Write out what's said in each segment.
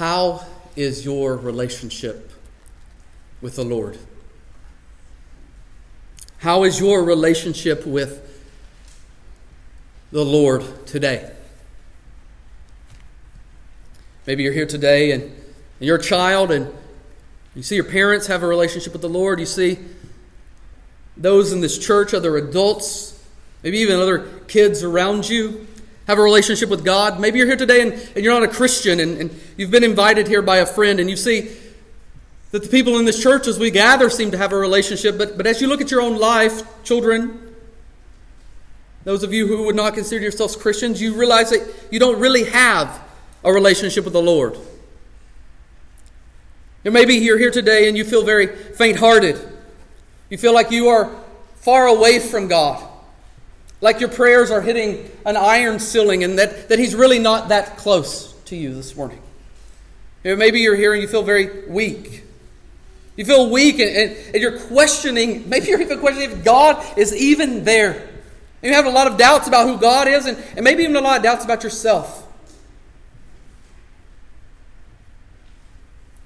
How is your relationship with the Lord? How is your relationship with the Lord today? Maybe you're here today and you're a child and you see your parents have a relationship with the Lord. You see those in this church, other adults, maybe even other kids around you have a relationship with God. Maybe you're here today and, and you're not a Christian and, and you've been invited here by a friend and you see that the people in this church as we gather seem to have a relationship. But, but as you look at your own life, children, those of you who would not consider yourselves Christians, you realize that you don't really have a relationship with the Lord. Or maybe you're here today and you feel very faint hearted. You feel like you are far away from God. Like your prayers are hitting an iron ceiling and that, that He's really not that close to you this morning. You know, maybe you're here and you feel very weak. You feel weak and, and, and, you're questioning, maybe you're even questioning if God is even there. And you have a lot of doubts about who God is and, and maybe even a lot of doubts about yourself.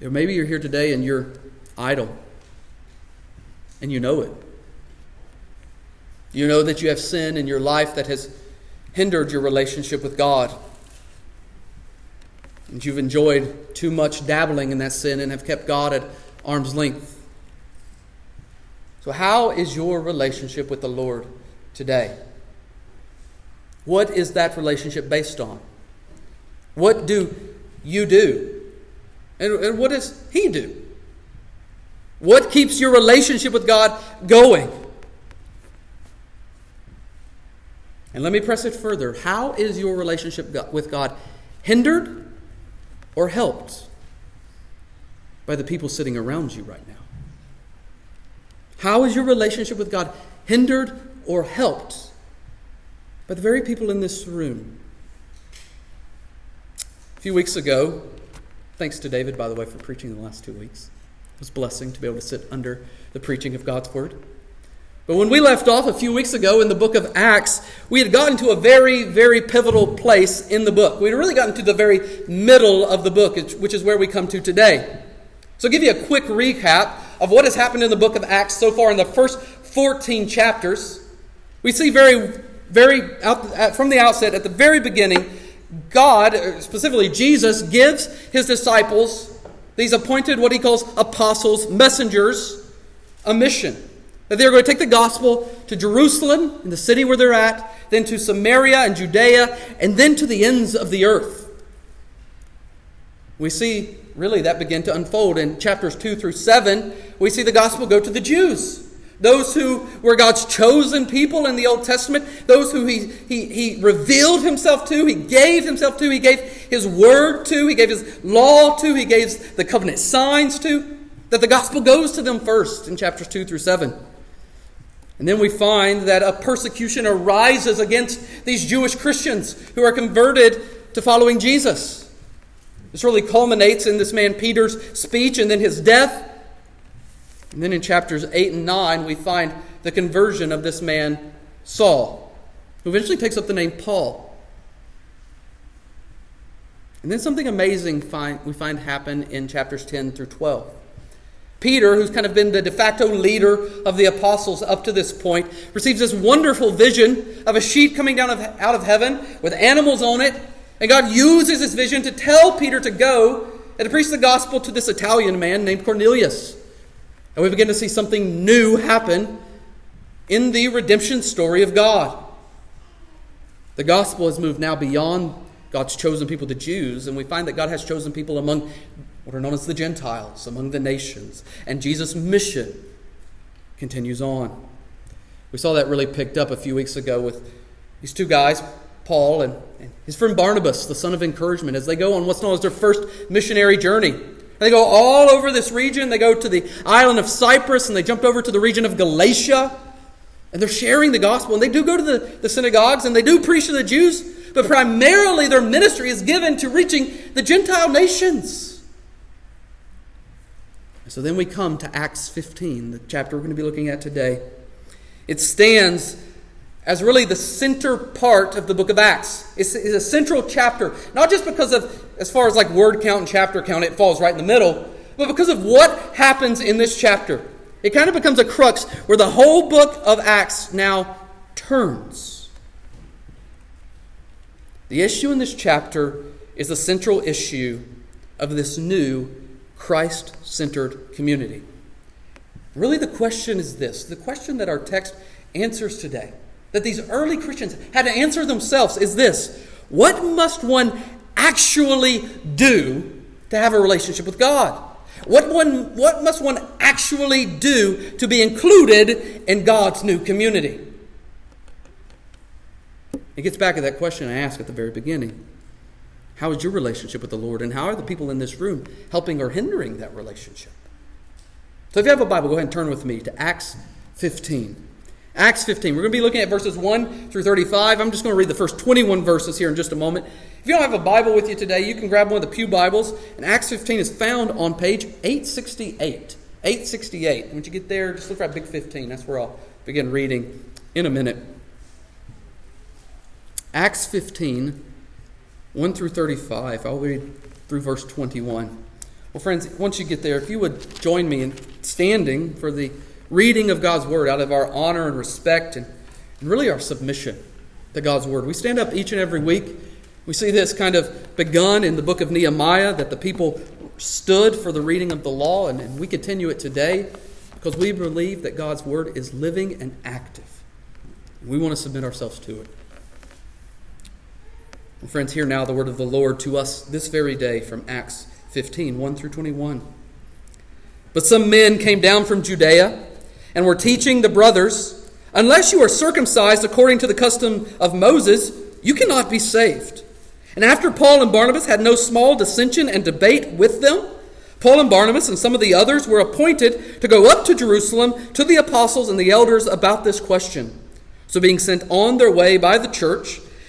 Or maybe you're here today and you're idle and you know it. You know that you have sin in your life that has hindered your relationship with God. And you've enjoyed too much dabbling in that sin and have kept God at arm's length. So, how is your relationship with the Lord today? What is that relationship based on? What do you do? And, and what does He do? What keeps your relationship with God going? And let me press it further. How is your relationship with God hindered or helped by the people sitting around you right now? How is your relationship with God hindered or helped by the very people in this room? A few weeks ago, thanks to David, by the way, for preaching the last two weeks. It was a blessing to be able to sit under the preaching of God's Word. But when we left off a few weeks ago in the book of Acts, we had gotten to a very, very pivotal place in the book. We had really gotten to the very middle of the book, which is where we come to today. So, I'll give you a quick recap of what has happened in the book of Acts so far in the first 14 chapters. We see very, very, out, uh, from the outset, at the very beginning, God, uh, specifically Jesus, gives his disciples, these appointed, what he calls apostles, messengers, a mission. That they're going to take the gospel to Jerusalem, in the city where they're at, then to Samaria and Judea, and then to the ends of the earth. We see really that begin to unfold in chapters 2 through 7. We see the gospel go to the Jews. Those who were God's chosen people in the Old Testament, those who he, he, he revealed himself to, he gave himself to, he gave his word to, he gave his law to, he gave the covenant signs to, that the gospel goes to them first in chapters 2 through 7. And then we find that a persecution arises against these Jewish Christians who are converted to following Jesus. This really culminates in this man Peter's speech and then his death. And then in chapters 8 and 9, we find the conversion of this man Saul, who eventually takes up the name Paul. And then something amazing find, we find happen in chapters 10 through 12. Peter, who's kind of been the de facto leader of the apostles up to this point, receives this wonderful vision of a sheep coming down of, out of heaven with animals on it. And God uses this vision to tell Peter to go and to preach the gospel to this Italian man named Cornelius. And we begin to see something new happen in the redemption story of God. The gospel has moved now beyond God's chosen people, the Jews, and we find that God has chosen people among what are known as the Gentiles, among the nations. And Jesus' mission continues on. We saw that really picked up a few weeks ago with these two guys, Paul and, and his friend Barnabas, the son of encouragement, as they go on what's known as their first missionary journey. They go all over this region. They go to the island of Cyprus and they jumped over to the region of Galatia. And they're sharing the gospel. And they do go to the, the synagogues and they do preach to the Jews, but primarily their ministry is given to reaching the Gentile nations. So then we come to Acts 15, the chapter we're going to be looking at today. It stands as really the center part of the book of Acts. It's, it's, a central chapter, not just because of, as far as like word count and chapter count, it falls right in the middle, but because of what happens in this chapter. It kind of becomes a crux where the whole book of Acts now turns. The issue in this chapter is the central issue of this new Christ centered community. Really, the question is this the question that our text answers today that these early Christians had to answer themselves is this What must one actually do to have a relationship with God? What, one, what must one actually do to be included in God's new community? It gets back to that question I asked at the very beginning. How is your relationship with the Lord, and how are the people in this room helping or hindering that relationship? So, if you have a Bible, go ahead and turn with me to Acts 15. Acts 15. We're going to be looking at verses 1 through 35. I'm just going to read the first 21 verses here in just a moment. If you don't have a Bible with you today, you can grab one of the Pew Bibles. And Acts 15 is found on page 868. 868. Once you get there, just look for that big 15. That's where I'll begin reading in a minute. Acts 15, 1 through 35. I'll read through verse 21. Well, friends, once you get there, if you would join me in standing for the reading of God's Word out of our honor and respect and, and really our submission to God's Word. We stand up each and every week. We see this kind of begun in the book of Nehemiah that the people stood for the reading of the law, and, and we continue it today because we believe that God's Word is living and active. We want to submit ourselves to it. Well, friends, hear now the word of the Lord to us this very day from Acts 15 1 through 21. But some men came down from Judea and were teaching the brothers Unless you are circumcised according to the custom of Moses, you cannot be saved. And after Paul and Barnabas had no small dissension and debate with them, Paul and Barnabas and some of the others were appointed to go up to Jerusalem to the apostles and the elders about this question. So, being sent on their way by the church,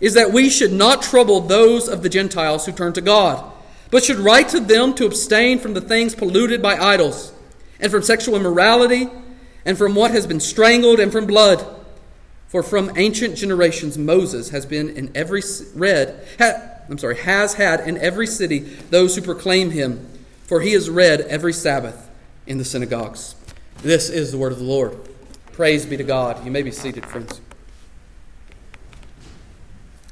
is that we should not trouble those of the Gentiles who turn to God but should write to them to abstain from the things polluted by idols, and from sexual immorality, and from what has been strangled, and from blood. For from ancient generations Moses has been in every read, ha, I'm sorry, has had in every city those who proclaim him, for he is read every Sabbath in the synagogues. This is the word of the Lord. Praise be to God. You may be seated, friends.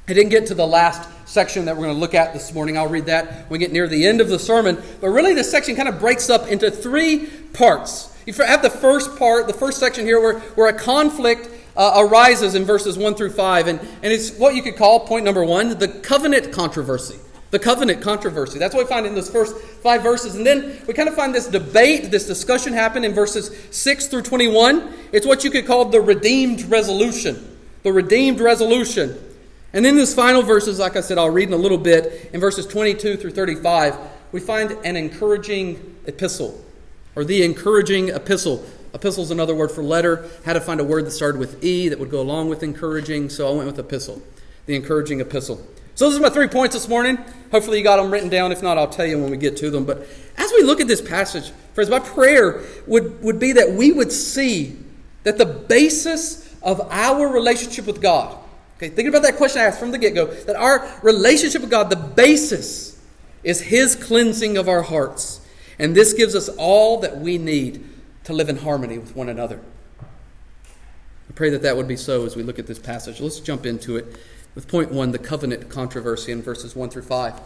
I didn't get to the last section that we're going to look at this morning. I'll read that when we get near the end of the sermon. But really, this section kind of breaks up into three parts. You have the first part, the first section here, where, where a conflict uh, arises in verses 1 through 5, and, and it's what you could call, point number one, the covenant controversy. The covenant controversy. That's what we find in those first five verses. And then we kind of find this debate, this discussion happen in verses 6 through 21. It's what you could call the redeemed resolution. The redeemed resolution. And then these final verses, like I said, I'll read in a little bit, in verses 22 through 35, we find an encouraging epistle, or the encouraging epistle. Epistle is another word for letter. Had to find a word that started with E that would go along with encouraging, so I went with epistle. The encouraging epistle. So those are my three points this morning. Hopefully you got them written down. If not, I'll tell you when we get to them. But as we look at this passage, friends, my prayer would, would be that we would see that the basis of our relationship with God, okay, thinking about that question I asked from the get go, that our relationship with God, the basis is His cleansing of our hearts. And this gives us all that we need to live in harmony with one another. I pray that that would be so as we look at this passage. Let's jump into it with point one, the covenant controversy in verses 1 through 5.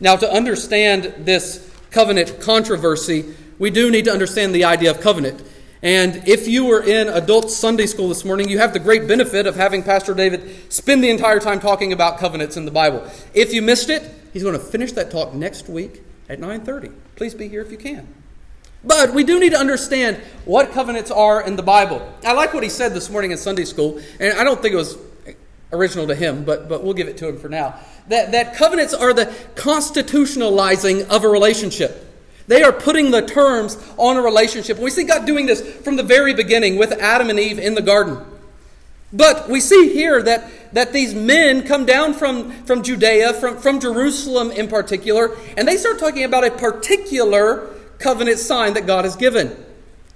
Now, to understand this covenant controversy, we do need to understand the idea of covenant. And if you were in adult Sunday school this morning, you have the great benefit of having Pastor David spend the entire time talking about covenants in the Bible. If you missed it, he's going to finish that talk next week at 9:30. Please be here if you can. But we do need to understand what covenants are in the Bible. I like what he said this morning in Sunday school, and I don't think it was original to him, but, but we'll give it to him for now. That, that covenants are the constitutionalizing of a relationship. They are putting the terms on a relationship. We see God doing this from the very beginning with Adam and Eve in the garden. But we see here that, that these men come down from, from Judea, from, from Jerusalem in particular, and they start talking about a particular covenant sign that God has given.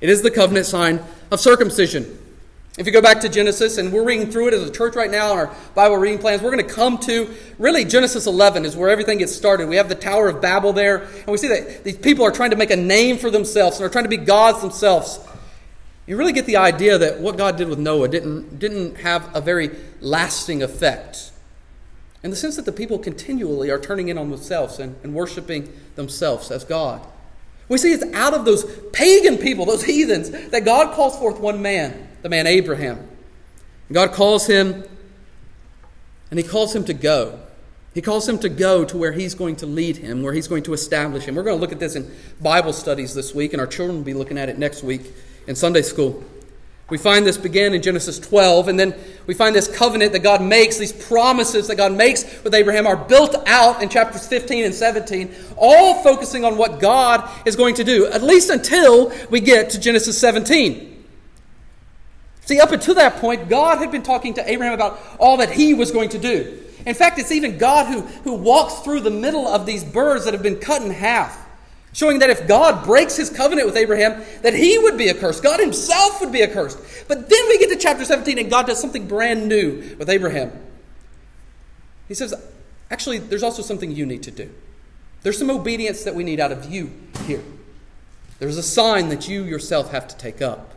It is the covenant sign of circumcision. If you go back to Genesis, and we're reading through it as a church right now in our Bible reading plans, we're going to come to really Genesis 11 is where everything gets started. We have the Tower of Babel there, and we see that these people are trying to make a name for themselves and are trying to be gods themselves. You really get the idea that what God did with Noah didn't, didn't have a very lasting effect. In the sense that the people continually are turning in on themselves and, and worshiping themselves as God. We see it's out of those pagan people, those heathens, that God calls forth one man the man Abraham. God calls him, and he calls him to go. He calls him to go to where he's going to lead him, where he's going to establish him. We're going to look at this in Bible studies this week, and our children will be looking at it next week in Sunday school. We find this begin in Genesis 12, and then we find this covenant that God makes, these promises that God makes with Abraham are built out in chapters 15 and 17, all focusing on what God is going to do, at least until we get to Genesis 17. See, up until that point, God had been talking to Abraham about all that he was going to do. In fact, it's even God who, who walks through the middle of these birds that have been cut in half, showing that if God breaks his covenant with Abraham, that he would be accursed. God himself would be accursed. But then we get to chapter 17 and God does something brand new with Abraham. He says, actually, there's also something you need to do. There's some obedience that we need out of you here. There's a sign that you yourself have to take up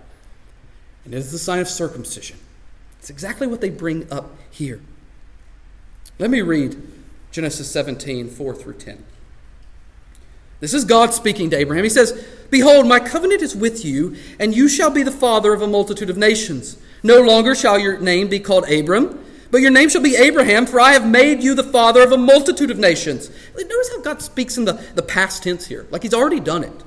and it is the sign of circumcision. It's exactly what they bring up here. Let me read Genesis 17, 4 through 10. This is God speaking to Abraham. He says, Behold, my covenant is with you, and you shall be the father of a multitude of nations. No longer shall your name be called Abram, but your name shall be Abraham, for I have made you the father of a multitude of nations. Notice how God speaks in the, the past tense here, like he's already done it.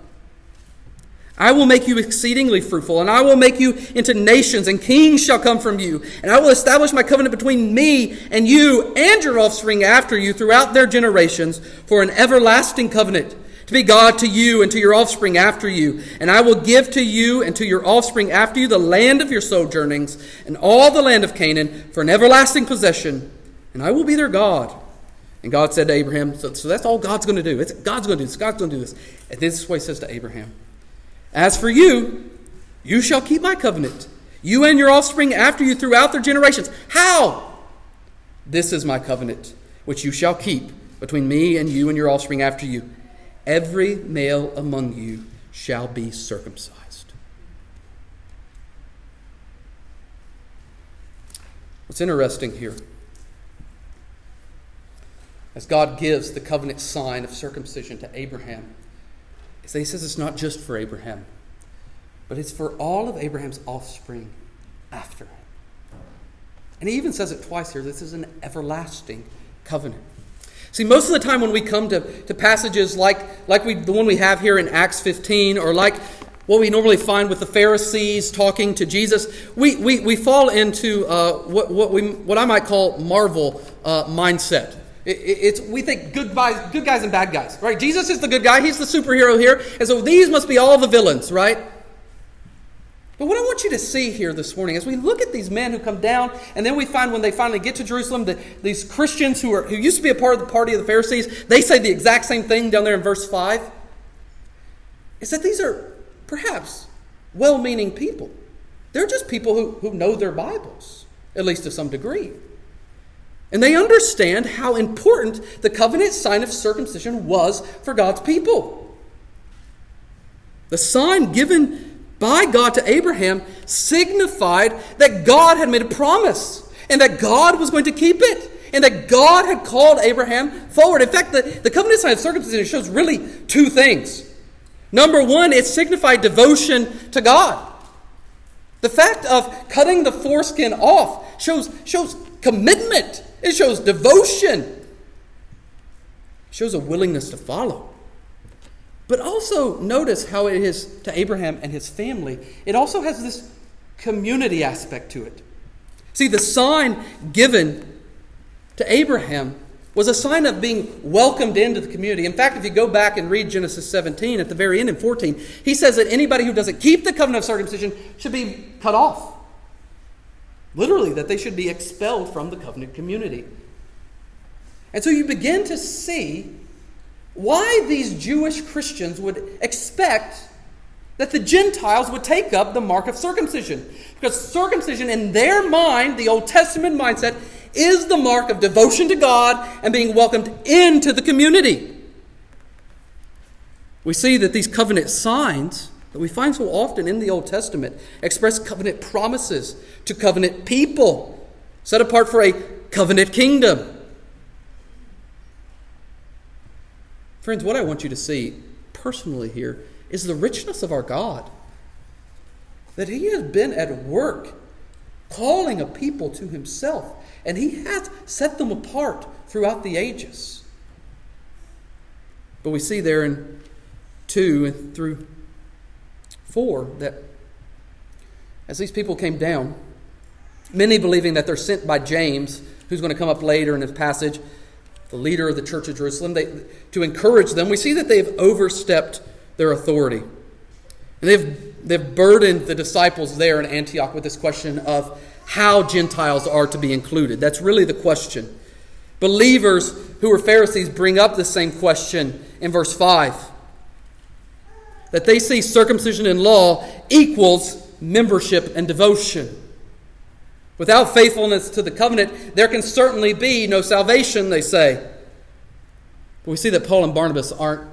I will make you exceedingly fruitful, and I will make you into nations, and kings shall come from you. And I will establish my covenant between me and you and your offspring after you throughout their generations for an everlasting covenant, to be God to you and to your offspring after you. And I will give to you and to your offspring after you the land of your sojournings, and all the land of Canaan for an everlasting possession, and I will be their God. And God said to Abraham, so, so that's all God's going to do. It's, God's going to do this. God's going to do this. And this is what he says to Abraham. As for you, you shall keep my covenant, you and your offspring after you throughout their generations. How? This is my covenant, which you shall keep between me and you and your offspring after you. Every male among you shall be circumcised. What's interesting here, as God gives the covenant sign of circumcision to Abraham, that he says it's not just for Abraham, but it's for all of Abraham's offspring after him. And he even says it twice here this is an everlasting covenant. See, most of the time when we come to, to passages like, like we, the one we have here in Acts 15, or like what we normally find with the Pharisees talking to Jesus, we, we, we fall into uh, what, what, we, what I might call Marvel uh, mindset. It, it's, we think good guys, good guys and bad guys, right? Jesus is the good guy, he's the superhero here, and so these must be all the villains, right? But what I want you to see here this morning, as we look at these men who come down, and then we find when they finally get to Jerusalem, that these Christians who, are, who used to be a part of the party of the Pharisees, they say the exact same thing down there in verse 5, is that these are perhaps well meaning people. They're just people who, who know their Bibles, at least to some degree. And they understand how important the covenant sign of circumcision was for God's people. The sign given by God to Abraham signified that God had made a promise and that God was going to keep it and that God had called Abraham forward. In fact, the, the covenant sign of circumcision shows really two things. Number one, it signified devotion to God. The fact of cutting the foreskin off shows, shows commitment, it shows devotion, it shows a willingness to follow. But also notice how it is to Abraham and his family. It also has this community aspect to it. See, the sign given to Abraham was a sign of being welcomed into the community. In fact, if you go back and read Genesis 17 at the very end in 14, he says that anybody who doesn't keep the covenant of circumcision should be cut off. Literally, that they should be expelled from the covenant community. And so you begin to see why these Jewish Christians would expect that the Gentiles would take up the mark of circumcision. Because circumcision, in their mind, the Old Testament mindset, is the mark of devotion to God and being welcomed into the community. We see that these covenant signs that we find so often in the Old Testament express covenant promises to covenant people set apart for a covenant kingdom. Friends, what I want you to see personally here is the richness of our God. That He has been at work calling a people to Himself and he has set them apart throughout the ages. But we see there in 2 and through 4 that as these people came down, many believing that they're sent by James, who's going to come up later in this passage, the leader of the church of Jerusalem, they, to encourage them, we see that they've overstepped their authority. And they've, they've burdened the disciples there in Antioch with this question of how Gentiles are to be included. That's really the question. Believers who are Pharisees bring up the same question in verse 5 that they see circumcision in law equals membership and devotion. Without faithfulness to the covenant, there can certainly be no salvation, they say. But we see that Paul and Barnabas aren't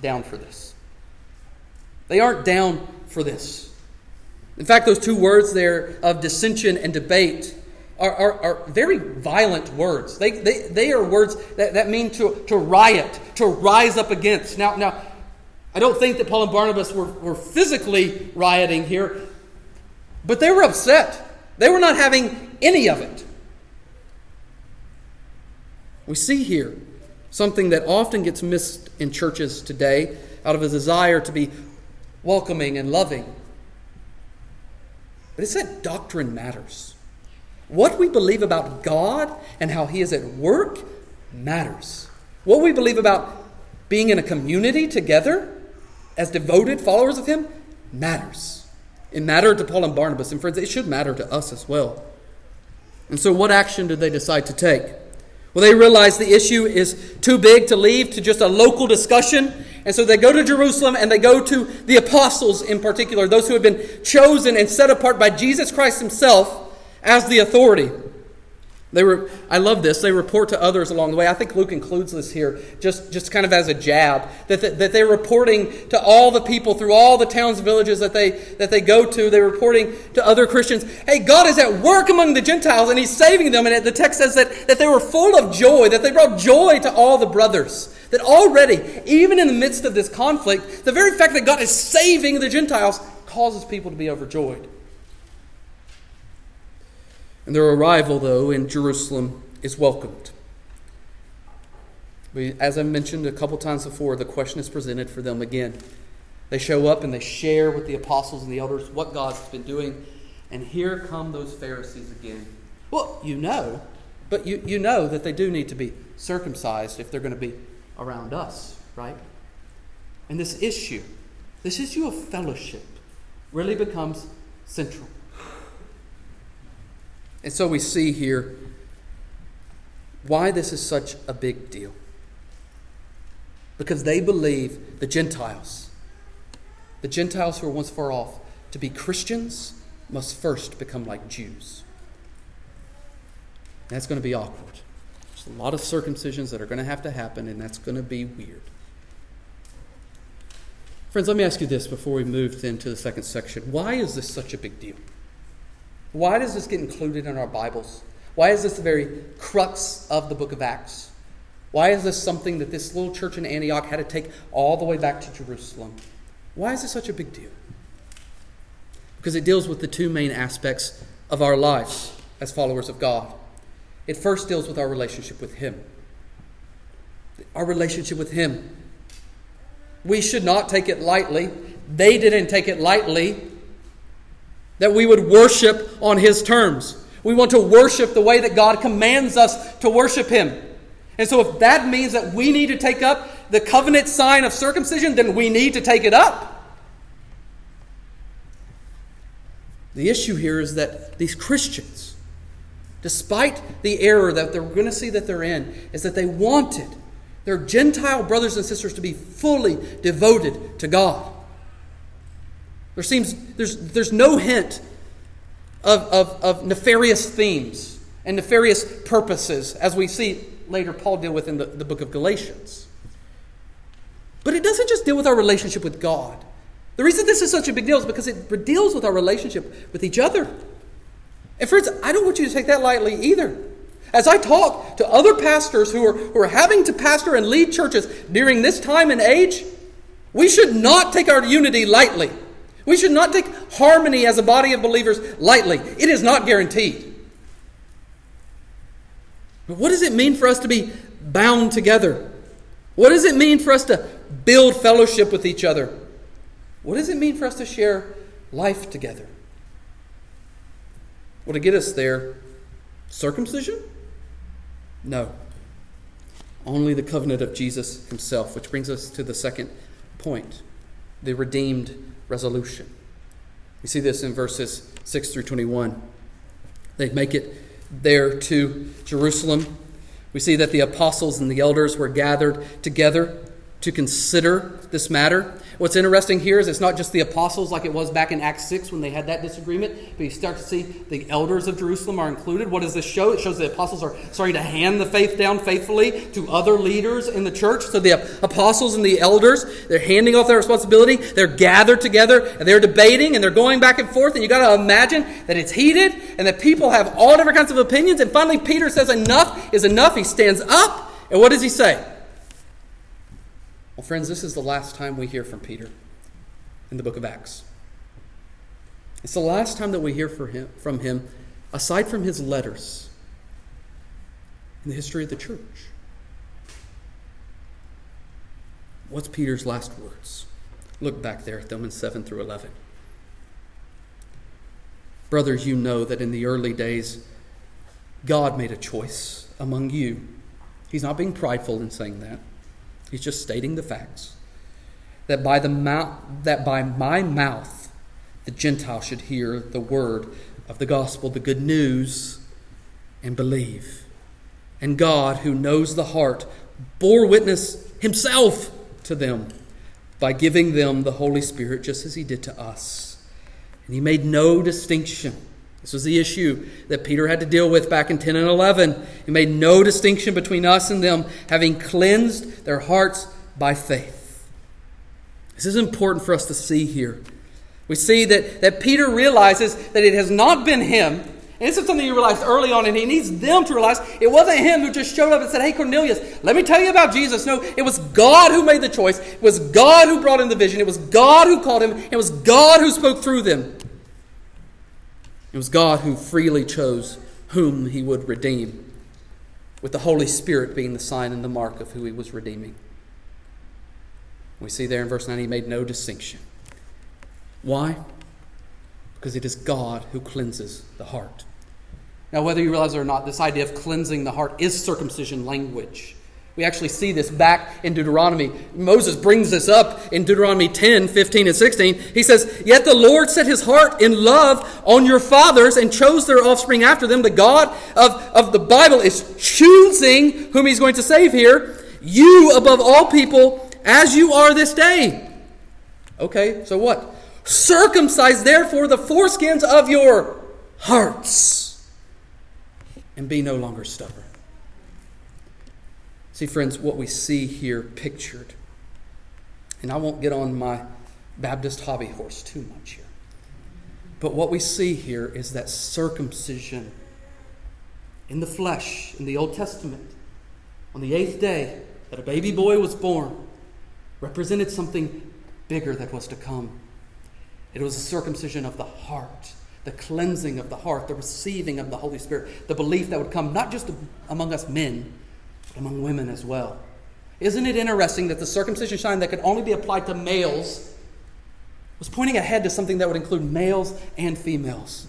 down for this. They aren't down for this. In fact, those two words there of dissension and debate are, are, are very violent words. They, they, they are words that, that mean to, to riot, to rise up against. Now, now, I don't think that Paul and Barnabas were, were physically rioting here, but they were upset. They were not having any of it. We see here something that often gets missed in churches today out of a desire to be welcoming and loving. But it's that doctrine matters. What we believe about God and how He is at work matters. What we believe about being in a community together as devoted followers of Him matters. It mattered to Paul and Barnabas, and friends, it should matter to us as well. And so, what action did they decide to take? Well, they realized the issue is too big to leave to just a local discussion. And so they go to Jerusalem and they go to the apostles in particular, those who have been chosen and set apart by Jesus Christ himself as the authority. They were, I love this. They report to others along the way. I think Luke includes this here just, just kind of as a jab that, that, that they're reporting to all the people through all the towns and villages that they, that they go to. They're reporting to other Christians hey, God is at work among the Gentiles and He's saving them. And the text says that, that they were full of joy, that they brought joy to all the brothers. That already, even in the midst of this conflict, the very fact that God is saving the Gentiles causes people to be overjoyed. And their arrival, though, in Jerusalem is welcomed. We, as I mentioned a couple times before, the question is presented for them again. They show up and they share with the apostles and the elders what God's been doing. And here come those Pharisees again. Well, you know, but you, you know that they do need to be circumcised if they're going to be around us, right? And this issue, this issue of fellowship, really becomes central. And so we see here why this is such a big deal. Because they believe the Gentiles, the Gentiles who are once far off, to be Christians must first become like Jews. That's going to be awkward. There's a lot of circumcisions that are going to have to happen, and that's going to be weird. Friends, let me ask you this before we move into the second section. Why is this such a big deal? Why does this get included in our Bibles? Why is this the very crux of the book of Acts? Why is this something that this little church in Antioch had to take all the way back to Jerusalem? Why is this such a big deal? Because it deals with the two main aspects of our lives as followers of God. It first deals with our relationship with Him. Our relationship with Him. We should not take it lightly. They didn't take it lightly that we would worship on His terms. We want to worship the way that God commands us to worship Him. And so, if that means that we need to take up the covenant sign of circumcision, then we need to take it up. The issue here is that these Christians, despite the error that they're going to see that they're in, is that they wanted their Gentile brothers and sisters to be fully devoted to God. There seems there's there's no hint of, of, of nefarious themes and nefarious purposes, as we see later Paul deal with in the, the book of Galatians. But it doesn't just deal with our relationship with God. The reason this is such a big deal is because it deals with our relationship with each other. And friends, I don't want you to take that lightly either. As I talk to other pastors who are, who are having to pastor and lead churches during this time and age, we should not take our unity lightly. We should not take harmony as a body of believers lightly. It is not guaranteed. But what does it mean for us to be bound together? What does it mean for us to build fellowship with each other? What does it mean for us to share life together? Well, to get us there, circumcision? No. Only the covenant of Jesus himself, which brings us to the second point the redeemed resolution. We see this in verses 6 through 21. They make it there to Jerusalem. We see that the apostles and the elders were gathered together to consider this matter. What's interesting here is it's not just the apostles like it was back in Acts 6 when they had that disagreement, but you start to see the elders of Jerusalem are included. What does this show? It shows the apostles are starting to hand the faith down faithfully to other leaders in the church. So the apostles and the elders, they're handing off their responsibility. They're gathered together and they're debating and they're going back and forth. And you got to imagine that it's heated and that people have all different kinds of opinions. And finally, Peter says, Enough is enough. He stands up. And what does he say? Well, friends, this is the last time we hear from Peter in the book of Acts. It's the last time that we hear from him, aside from his letters, in the history of the church. What's Peter's last words? Look back there at Romans 7 through 11. Brothers, you know that in the early days, God made a choice among you. He's not being prideful in saying that. He's just stating the facts. That by, the mouth, that by my mouth the Gentile should hear the word of the gospel, the good news, and believe. And God, who knows the heart, bore witness himself to them by giving them the Holy Spirit just as he did to us. And he made no distinction this was the issue that Peter had to deal with back in 10 and 11. He made no distinction between us and them, having cleansed their hearts by faith. This is important for us to see here. We see that, that Peter realizes that it has not been him. And this is something he realized early on, and he needs them to realize it wasn't him who just showed up and said, Hey, Cornelius, let me tell you about Jesus. No, it was God who made the choice. It was God who brought in the vision. It was God who called him. It was God who spoke through them. It was God who freely chose whom he would redeem, with the Holy Spirit being the sign and the mark of who he was redeeming. We see there in verse 9, he made no distinction. Why? Because it is God who cleanses the heart. Now, whether you realize it or not, this idea of cleansing the heart is circumcision language. We actually see this back in Deuteronomy. Moses brings this up in Deuteronomy 10, 15, and 16. He says, Yet the Lord set his heart in love on your fathers and chose their offspring after them. The God of, of the Bible is choosing whom he's going to save here. You above all people, as you are this day. Okay, so what? Circumcise therefore the foreskins of your hearts and be no longer stubborn. See, friends, what we see here pictured, and I won't get on my Baptist hobby horse too much here, but what we see here is that circumcision in the flesh in the Old Testament on the eighth day that a baby boy was born represented something bigger that was to come. It was a circumcision of the heart, the cleansing of the heart, the receiving of the Holy Spirit, the belief that would come not just among us men, among women as well. Isn't it interesting that the circumcision sign that could only be applied to males was pointing ahead to something that would include males and females?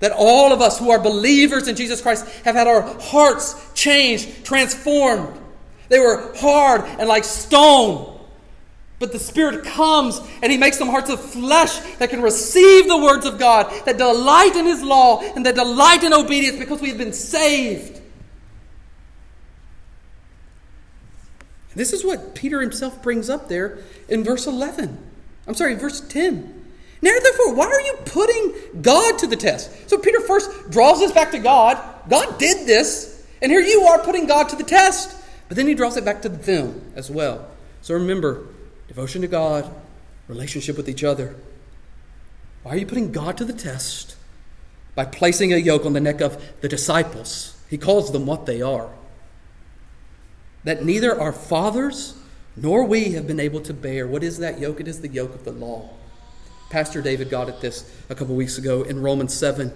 That all of us who are believers in Jesus Christ have had our hearts changed, transformed. They were hard and like stone. But the Spirit comes and He makes them hearts of flesh that can receive the words of God, that delight in His law, and that delight in obedience because we have been saved. This is what Peter himself brings up there in verse 11. I'm sorry, verse 10. Now, therefore, why are you putting God to the test? So Peter first draws us back to God. God did this, and here you are putting God to the test. But then he draws it back to them as well. So remember, devotion to God, relationship with each other. Why are you putting God to the test? By placing a yoke on the neck of the disciples. He calls them what they are that neither our fathers nor we have been able to bear. What is that yoke? It is the yoke of the law. Pastor David got at this a couple weeks ago in Romans 7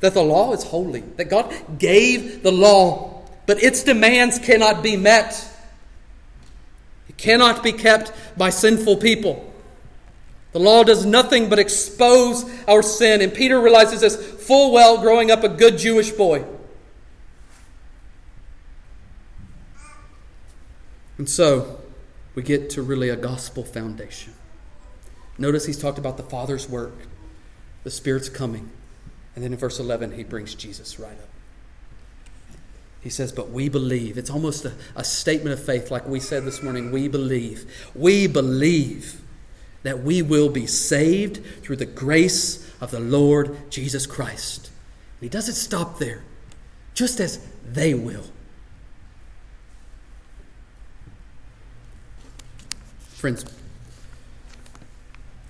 that the law is holy, that God gave the law, but its demands cannot be met. It cannot be kept by sinful people. The law does nothing but expose our sin, and Peter realizes this full well growing up a good Jewish boy. And so we get to really a gospel foundation. Notice he's talked about the Father's work, the Spirit's coming. And then in verse 11, he brings Jesus right up. He says, But we believe. It's almost a, a statement of faith, like we said this morning. We believe. We believe that we will be saved through the grace of the Lord Jesus Christ. And he doesn't stop there, just as they will. Friends,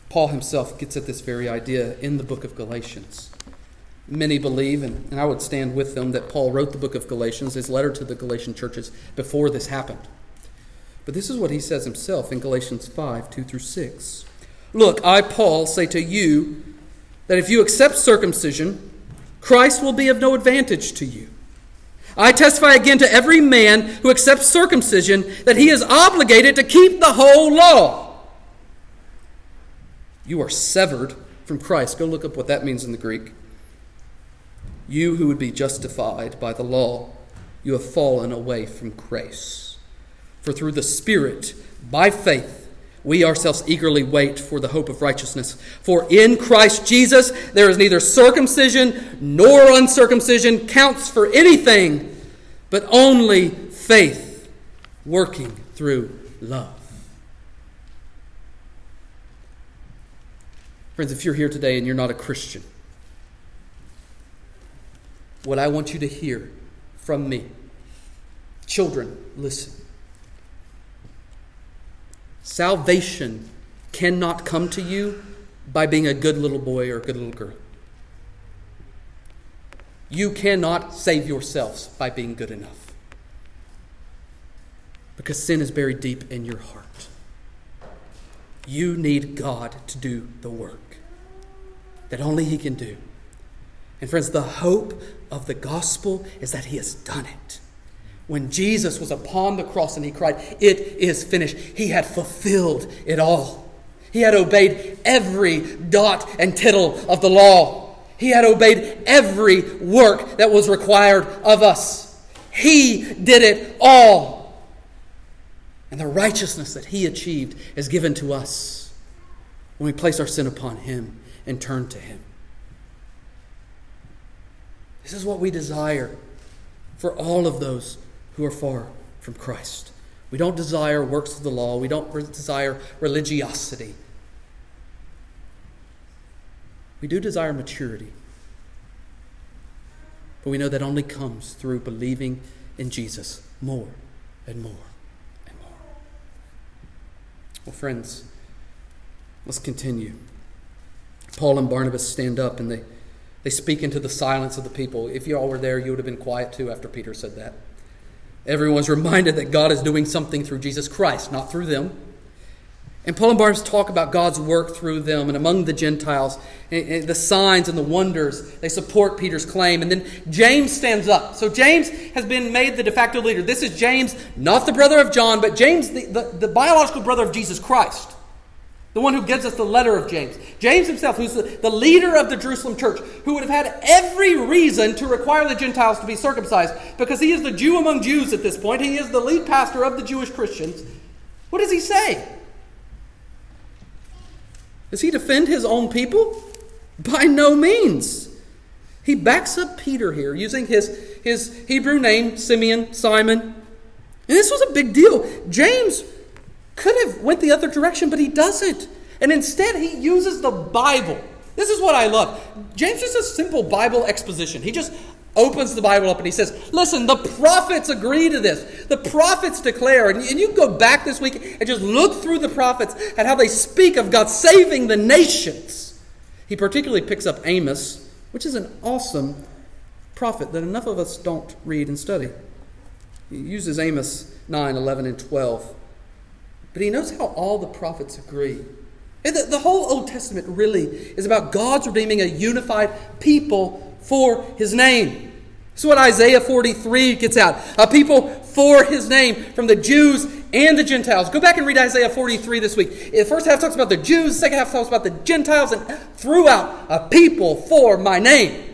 Paul himself gets at this very idea in the book of Galatians. Many believe, and, and I would stand with them, that Paul wrote the book of Galatians, his letter to the Galatian churches, before this happened. But this is what he says himself in Galatians 5 2 through 6. Look, I, Paul, say to you that if you accept circumcision, Christ will be of no advantage to you. I testify again to every man who accepts circumcision that he is obligated to keep the whole law. You are severed from Christ. Go look up what that means in the Greek. You who would be justified by the law, you have fallen away from grace. For through the Spirit, by faith, we ourselves eagerly wait for the hope of righteousness. For in Christ Jesus there is neither circumcision nor uncircumcision counts for anything, but only faith working through love. Friends, if you're here today and you're not a Christian, what I want you to hear from me, children, listen. Salvation cannot come to you by being a good little boy or a good little girl. You cannot save yourselves by being good enough. Because sin is buried deep in your heart. You need God to do the work that only He can do. And friends, the hope of the gospel is that he has done it. When Jesus was upon the cross and he cried, It is finished, he had fulfilled it all. He had obeyed every dot and tittle of the law. He had obeyed every work that was required of us. He did it all. And the righteousness that he achieved is given to us when we place our sin upon him and turn to him. This is what we desire for all of those who are far from Christ. We don't desire works of the law, we don't desire religiosity. We do desire maturity. But we know that only comes through believing in Jesus more and more and more. Well, friends, let's continue. Paul and Barnabas stand up and they, they speak into the silence of the people. If you all were there, you would have been quiet too after Peter said that. Everyone's reminded that God is doing something through Jesus Christ, not through them. And Paul and Barnabas talk about God's work through them and among the Gentiles, and the signs and the wonders. They support Peter's claim. And then James stands up. So James has been made the de facto leader. This is James, not the brother of John, but James, the, the, the biological brother of Jesus Christ the one who gives us the letter of James. James himself, who's the, the, leader of the Jerusalem church, who would have had every reason to require the Gentiles to be circumcised because he is the Jew among Jews at this point. He is the lead pastor of the Jewish Christians. What does he say? Does he defend his own people? By no means. He backs up Peter here using his, his Hebrew name, Simeon, Simon. And this was a big deal. James could have went the other direction, but he doesn't. And instead, he uses the Bible. This is what I love. James is a simple Bible exposition. He just opens the Bible up and he says, Listen, the prophets agree to this. The prophets declare. And you can go back this week and just look through the prophets and how they speak of God saving the nations. He particularly picks up Amos, which is an awesome prophet that enough of us don't read and study. He uses Amos 9, 11, and 12 but he knows how all the prophets agree. The, the whole Old Testament really is about God's redeeming a unified people for his name. This is what Isaiah 43 gets out a people for his name from the Jews and the Gentiles. Go back and read Isaiah 43 this week. The first half talks about the Jews, the second half talks about the Gentiles, and throughout a people for my name.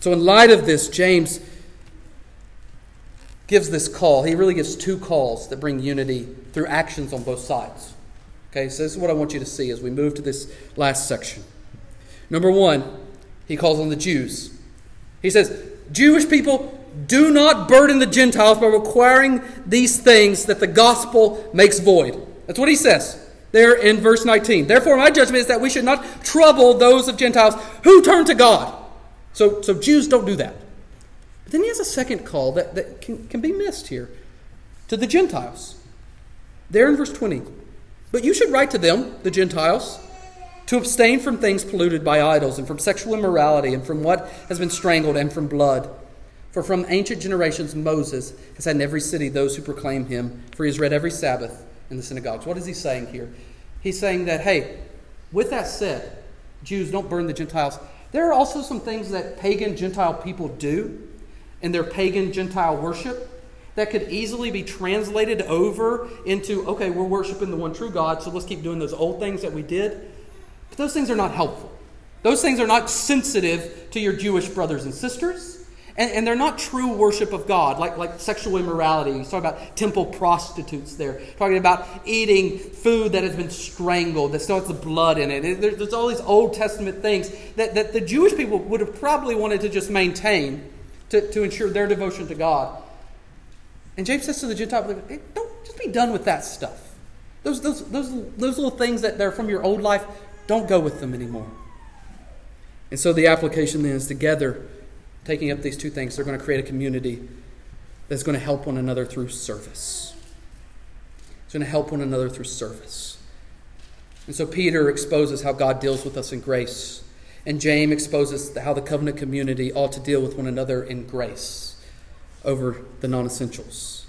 So, in light of this, James gives this call. He really gives two calls that bring unity through actions on both sides. Okay, so this is what I want you to see as we move to this last section. Number one, he calls on the Jews. He says, Jewish people, do not burden the Gentiles by requiring these things that the gospel makes void. That's what he says there in verse 19. Therefore, my judgment is that we should not trouble those of Gentiles who turn to God. So, so Jews don't do that. But then he has a second call that, that can, can be missed here to the Gentiles. There in verse 20. But you should write to them, the Gentiles, to abstain from things polluted by idols, and from sexual immorality, and from what has been strangled, and from blood. For from ancient generations Moses has had in every city those who proclaim him, for he has read every Sabbath in the synagogues. What is he saying here? He's saying that, hey, with that said, Jews don't burn the Gentiles. There are also some things that pagan Gentile people do in their pagan Gentile worship that could easily be translated over into, okay, we're worshiping the one true God, so let's keep doing those old things that we did. Those things are not helpful. Those things are not sensitive to your Jewish brothers and sisters. And, and, they're not true worship of God, like, like sexual immorality. He's talking about temple prostitutes there, talking about eating food that has been strangled, that still has the blood in it. There, there's all these Old Testament things that, that the Jewish people would have probably wanted to just maintain to, to ensure their devotion to God. And James says to the Gentile hey, don't just be done with that stuff. Those, those, those, those little things that they're from your old life, don't go with them anymore. And so the application then is together, taking up these two things, they're going to create a community that's going to help one another through service. It's going to help one another through service. And so Peter exposes how God deals with us in grace and James exposes how the covenant community ought to deal with one another in grace over the non essentials.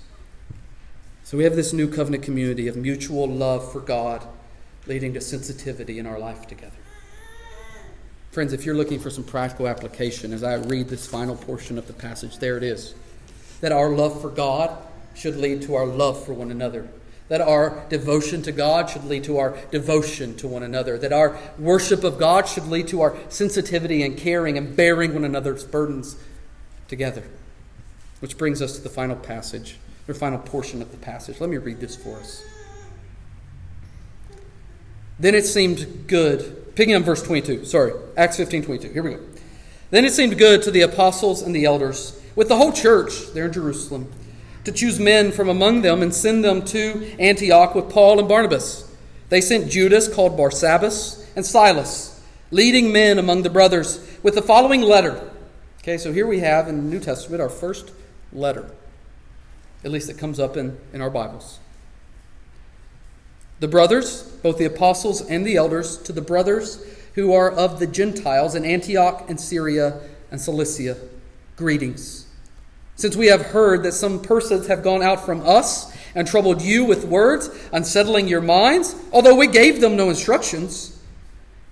So we have this new covenant community of mutual love for God leading to sensitivity in our life together. Friends, if you're looking for some practical application, as I read this final portion of the passage, there it is. That our love for God should lead to our love for one another. That our devotion to God should lead to our devotion to one another. That our worship of God should lead to our sensitivity and caring and bearing one another's burdens together. Which brings us to the final passage, or final portion of the passage. Let me read this for us. Then it seemed good. Picking up verse 22, sorry, Acts 15 22. Here we go. Then it seemed good to the apostles and the elders, with the whole church there in Jerusalem, to choose men from among them and send them to Antioch with Paul and Barnabas. They sent Judas, called Barsabbas, and Silas, leading men among the brothers, with the following letter. Okay, so here we have in the New Testament our first letter. At least it comes up in, in our Bibles. The brothers, both the apostles and the elders, to the brothers who are of the Gentiles in Antioch and Syria and Cilicia, greetings. Since we have heard that some persons have gone out from us and troubled you with words, unsettling your minds, although we gave them no instructions,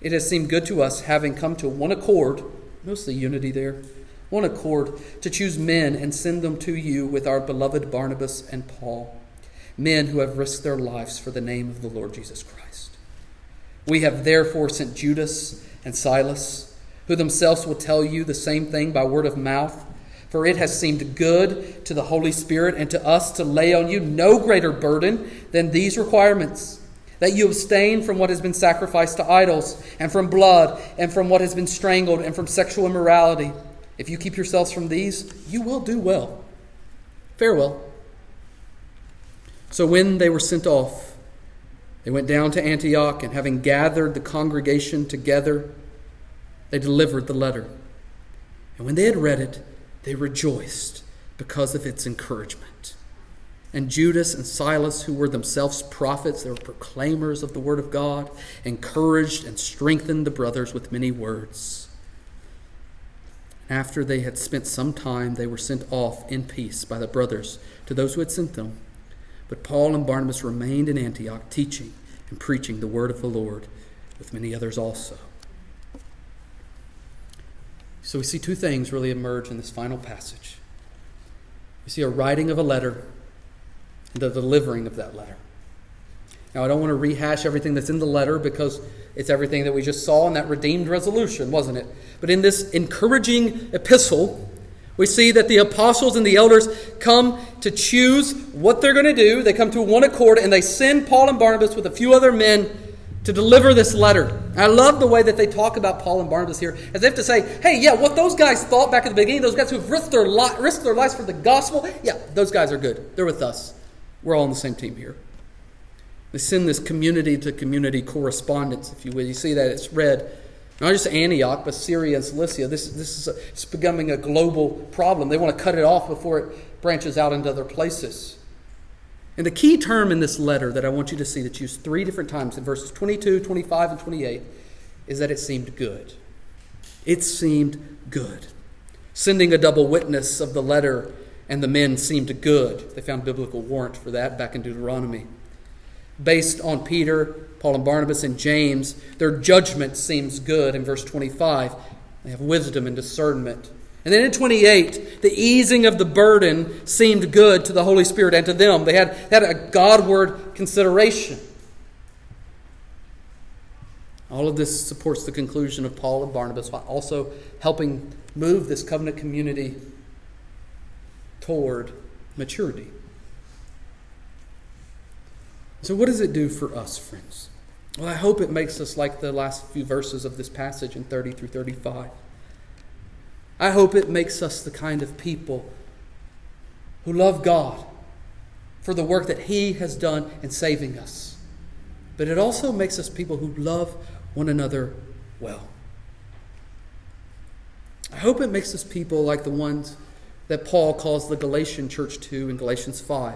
it has seemed good to us, having come to one accord, the unity there, one accord, to choose men and send them to you with our beloved Barnabas and Paul men who have risked their lives for the name of the Lord Jesus Christ. We have therefore sent Judas and Silas, who themselves will tell you the same thing by word of mouth. For it has seemed good to the Holy Spirit and to us to lay on you no greater burden than these requirements that you abstain from what has been sacrificed to idols, and from blood, and from what has been strangled, and from sexual immorality. If you keep yourselves from these, you will do well. Farewell. So when they were sent off, they went down to Antioch, and having gathered the congregation together, they delivered the letter. And when they had read it, they rejoiced because of its encouragement. And Judas and Silas, who were themselves prophets, they were proclaimers of the word of God, encouraged and strengthened the brothers with many words. After they had spent some time, they were sent off in peace by the brothers to those who had sent them. But Paul and Barnabas remained in Antioch, teaching and preaching the word of the Lord with many others also. So we see two things really emerge in this final passage. We see a writing of a letter and the delivering of that letter. Now, I don't want to rehash everything that's in the letter because it's everything that we just saw in that redeemed resolution, wasn't it? But in this encouraging epistle, we see that the apostles and the elders come to choose what they're going to do. They come to one accord and they send Paul and Barnabas with a few other men to deliver this letter. I love the way that they talk about Paul and Barnabas here, as if to say, hey, yeah, what those guys thought back at the beginning, those guys who've risked their, li- risked their lives for the gospel, yeah, those guys are good. They're with us. We're all on the same team here. They send this community to community correspondence, if you will. You see that it's read not just Antioch, but Syria and Cilicia. This, this is a, it's becoming a global problem. They want to cut it off before it branches out into other places. And the key term in this letter that I want you to see that's used three different times in verses 22, 25, and 28 is that it seemed good. It seemed good. Sending a double witness of the letter and the men seemed good. They found biblical warrant for that back in Deuteronomy. Based on Peter Paul and Barnabas and James, their judgment seems good in verse 25. They have wisdom and discernment. And then in 28, the easing of the burden seemed good to the Holy Spirit and to them. They had, had a Godward consideration. All of this supports the conclusion of Paul and Barnabas while also helping move this covenant community toward maturity. So, what does it do for us, friends? Well, I hope it makes us like the last few verses of this passage in 30 through 35. I hope it makes us the kind of people who love God for the work that He has done in saving us. But it also makes us people who love one another well. I hope it makes us people like the ones that Paul calls the Galatian church to in Galatians 5.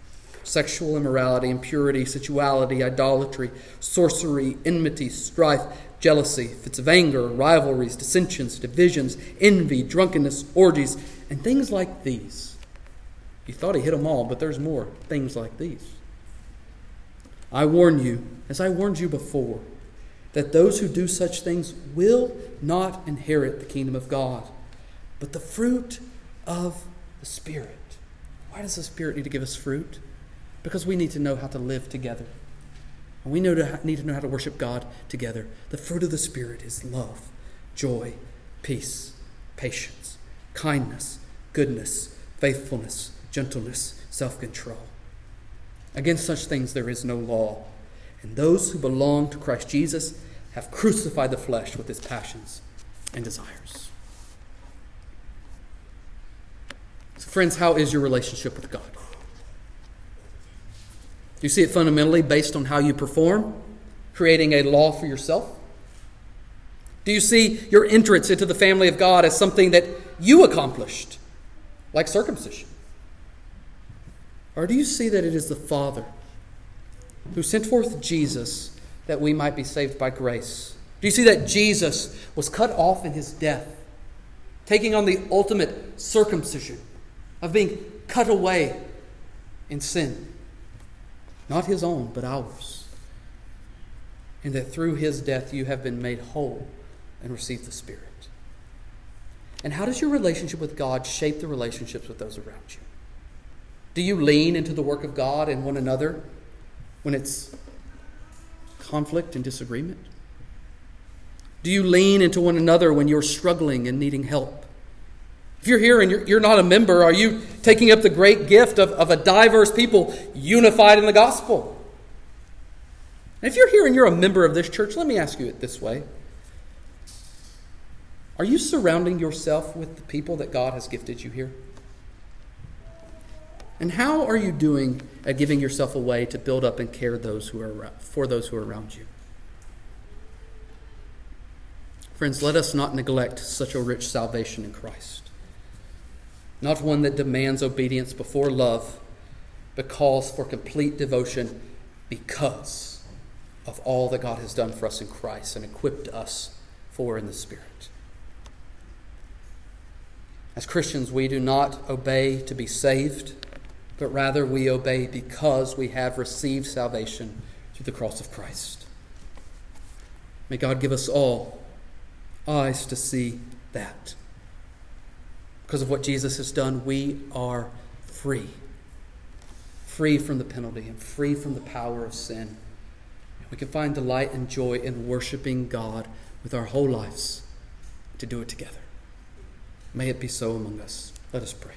sexual immorality, impurity, sensuality, idolatry, sorcery, enmity, strife, jealousy, fits of anger, rivalries, dissensions, divisions, envy, drunkenness, orgies, and things like these. You thought he hit them all, but there's more things like these. I warn you, as I warned you before, that those who do such things will not inherit the kingdom of God, but the fruit of the Spirit. Why does the Spirit need to give us fruit? Because we need to know how to live together. And we need to know how to worship God together. The fruit of the Spirit is love, joy, peace, patience, kindness, goodness, faithfulness, gentleness, self control. Against such things there is no law. And those who belong to Christ Jesus have crucified the flesh with its passions and desires. So, friends, how is your relationship with God? Do you see it fundamentally based on how you perform, creating a law for yourself? Do you see your entrance into the family of God as something that you accomplished, like circumcision? Or do you see that it is the Father who sent forth Jesus that we might be saved by grace? Do you see that Jesus was cut off in his death, taking on the ultimate circumcision of being cut away in sin? Not his own, but ours. And that through his death you have been made whole and received the Spirit. And how does your relationship with God shape the relationships with those around you? Do you lean into the work of God and one another when it's conflict and disagreement? Do you lean into one another when you're struggling and needing help? If you're here and you're, you're not a member, are you taking up the great gift of, of a diverse people unified in the gospel? And if you're here and you're a member of this church, let me ask you it this way Are you surrounding yourself with the people that God has gifted you here? And how are you doing at giving yourself away to build up and care those who are around, for those who are around you? Friends, let us not neglect such a rich salvation in Christ not one that demands obedience before love, but calls for complete devotion because of all that God has done for us in Christ and equipped us for in the Spirit. As Christians, we do not obey to be saved, but rather we obey because we have received salvation through the cross of Christ. May God give us all eyes to see that because of what Jesus has done, we are free. Free from the penalty and free from the power of sin. We can find delight and joy in worshiping God with our whole lives to do it together. May it be so among us. Let us pray.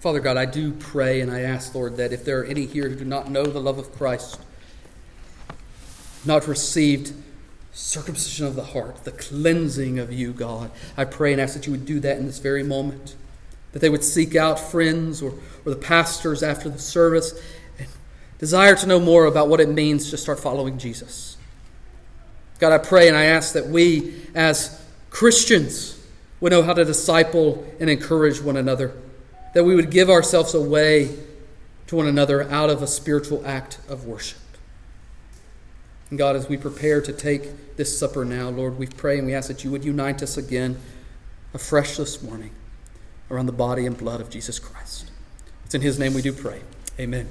Father God, I do pray and I ask, Lord, that if there are any here who do not know the love of Christ, not received circumcision of the heart, the cleansing of you, God. I pray and ask that you would do that in this very moment. That they would seek out friends or, or the pastors after the service and desire to know more about what it means to start following Jesus. God, I pray and I ask that we, as Christians, would know how to disciple and encourage one another. That we would give ourselves away to one another out of a spiritual act of worship. And God, as we prepare to take this supper now, Lord, we pray and we ask that you would unite us again afresh this morning around the body and blood of Jesus Christ. It's in his name we do pray. Amen.